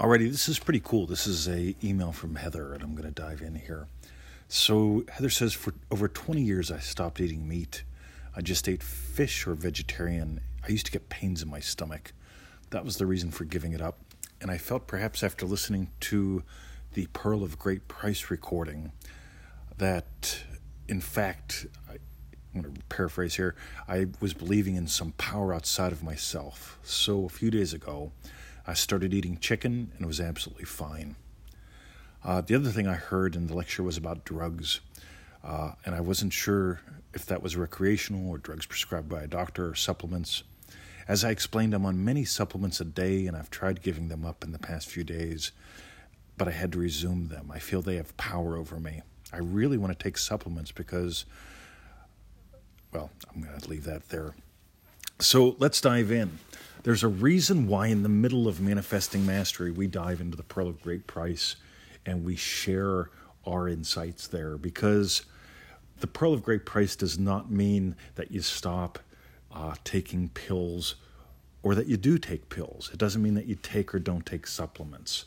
Alrighty, this is pretty cool. This is a email from Heather, and I'm going to dive in here. So Heather says, for over 20 years, I stopped eating meat. I just ate fish or vegetarian. I used to get pains in my stomach. That was the reason for giving it up. And I felt perhaps after listening to the Pearl of Great Price recording that, in fact, I, I'm going to paraphrase here, I was believing in some power outside of myself. So a few days ago, I started eating chicken and it was absolutely fine. Uh, the other thing I heard in the lecture was about drugs, uh, and I wasn't sure if that was recreational or drugs prescribed by a doctor or supplements. As I explained, I'm on many supplements a day, and I've tried giving them up in the past few days, but I had to resume them. I feel they have power over me. I really want to take supplements because, well, I'm going to leave that there. So let's dive in. There's a reason why, in the middle of manifesting mastery, we dive into the Pearl of Great Price and we share our insights there because the Pearl of Great Price does not mean that you stop uh, taking pills or that you do take pills. It doesn't mean that you take or don't take supplements.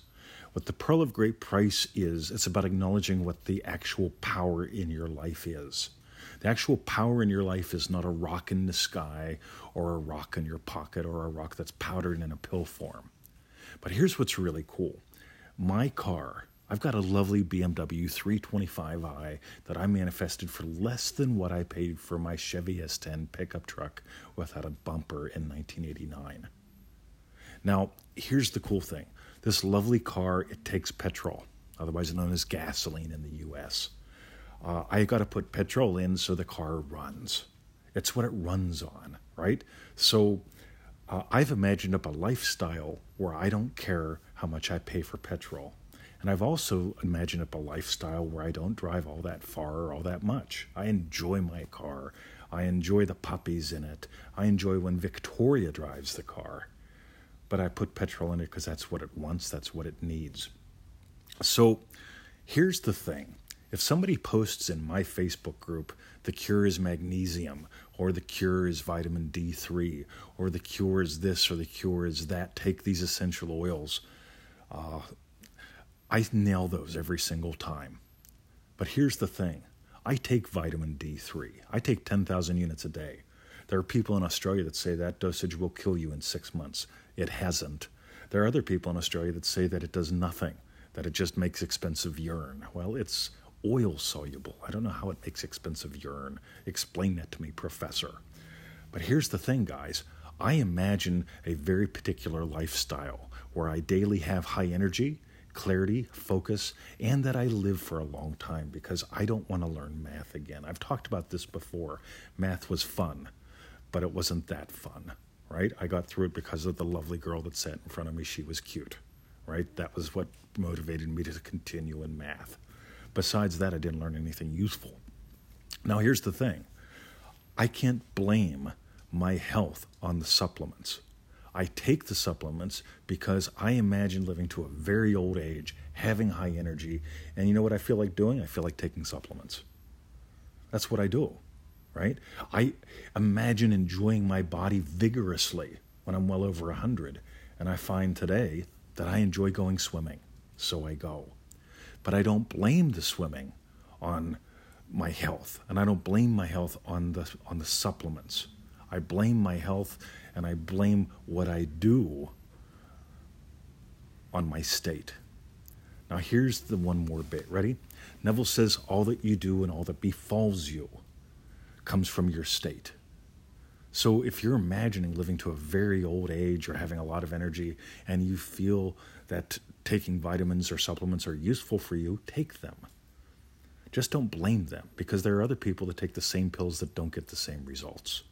What the Pearl of Great Price is, it's about acknowledging what the actual power in your life is. The actual power in your life is not a rock in the sky or a rock in your pocket or a rock that's powdered in a pill form. But here's what's really cool my car, I've got a lovely BMW 325i that I manifested for less than what I paid for my Chevy S10 pickup truck without a bumper in 1989. Now, here's the cool thing this lovely car, it takes petrol, otherwise known as gasoline in the US uh, I got to put petrol in so the car runs. It's what it runs on, right? So uh, I've imagined up a lifestyle where I don't care how much I pay for petrol. And I've also imagined up a lifestyle where I don't drive all that far or all that much. I enjoy my car. I enjoy the puppies in it. I enjoy when Victoria drives the car. But I put petrol in it because that's what it wants, that's what it needs. So here's the thing if somebody posts in my Facebook group, the cure is magnesium, or the cure is vitamin D3, or the cure is this, or the cure is that, take these essential oils, uh, I nail those every single time. But here's the thing I take vitamin D3, I take 10,000 units a day. There are people in Australia that say that dosage will kill you in six months. It hasn't. There are other people in Australia that say that it does nothing, that it just makes expensive urine. Well, it's oil soluble. I don't know how it makes expensive urine. Explain that to me, professor. But here's the thing, guys. I imagine a very particular lifestyle where I daily have high energy, clarity, focus, and that I live for a long time because I don't want to learn math again. I've talked about this before. Math was fun, but it wasn't that fun, right? I got through it because of the lovely girl that sat in front of me. She was cute, right? That was what motivated me to continue in math. Besides that, I didn't learn anything useful. Now, here's the thing I can't blame my health on the supplements. I take the supplements because I imagine living to a very old age, having high energy, and you know what I feel like doing? I feel like taking supplements. That's what I do, right? I imagine enjoying my body vigorously when I'm well over 100, and I find today that I enjoy going swimming, so I go. But I don't blame the swimming on my health, and I don't blame my health on the on the supplements. I blame my health and I blame what I do on my state. Now here's the one more bit. Ready? Neville says all that you do and all that befalls you comes from your state. So if you're imagining living to a very old age or having a lot of energy and you feel that taking vitamins or supplements are useful for you, take them. Just don't blame them because there are other people that take the same pills that don't get the same results.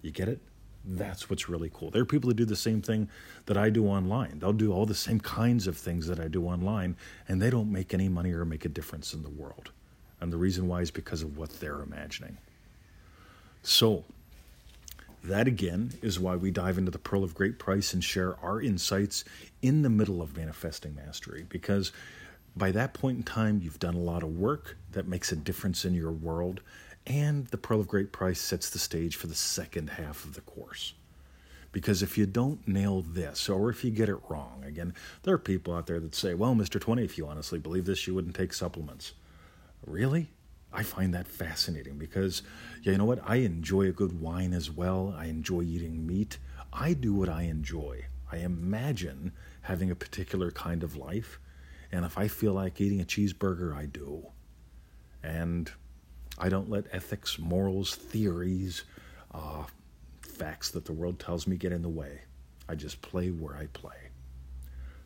You get it? That's what's really cool. There are people that do the same thing that I do online. They'll do all the same kinds of things that I do online, and they don't make any money or make a difference in the world. And the reason why is because of what they're imagining. So, that again is why we dive into the Pearl of Great Price and share our insights in the middle of manifesting mastery because by that point in time, you've done a lot of work that makes a difference in your world, and the Pearl of Great Price sets the stage for the second half of the course. Because if you don't nail this, or if you get it wrong, again, there are people out there that say, well, Mr. 20, if you honestly believe this, you wouldn't take supplements. Really? I find that fascinating because, yeah, you know what? I enjoy a good wine as well. I enjoy eating meat. I do what I enjoy. I imagine having a particular kind of life. And if I feel like eating a cheeseburger, I do. And I don't let ethics, morals, theories, uh, facts that the world tells me get in the way. I just play where I play.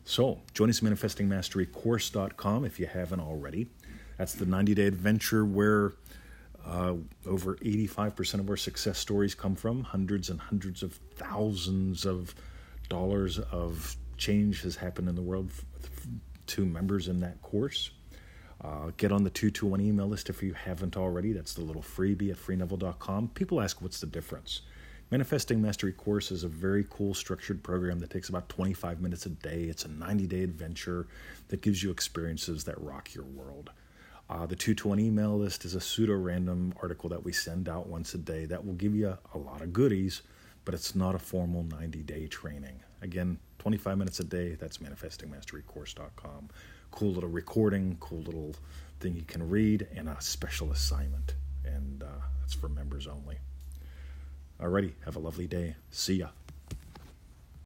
So, join us at manifestingmasterycourse.com if you haven't already. That's the 90 day adventure where uh, over 85% of our success stories come from. Hundreds and hundreds of thousands of dollars of change has happened in the world to members in that course. Uh, get on the 221 email list if you haven't already. That's the little freebie at freeneville.com. People ask what's the difference. Manifesting Mastery course is a very cool structured program that takes about 25 minutes a day. It's a 90 day adventure that gives you experiences that rock your world. Uh, the 220 email list is a pseudo random article that we send out once a day that will give you a lot of goodies, but it's not a formal 90 day training. Again, 25 minutes a day, that's manifestingmasterycourse.com cool little recording, cool little thing you can read, and a special assignment. And uh, that's for members only. Alrighty, have a lovely day. See ya.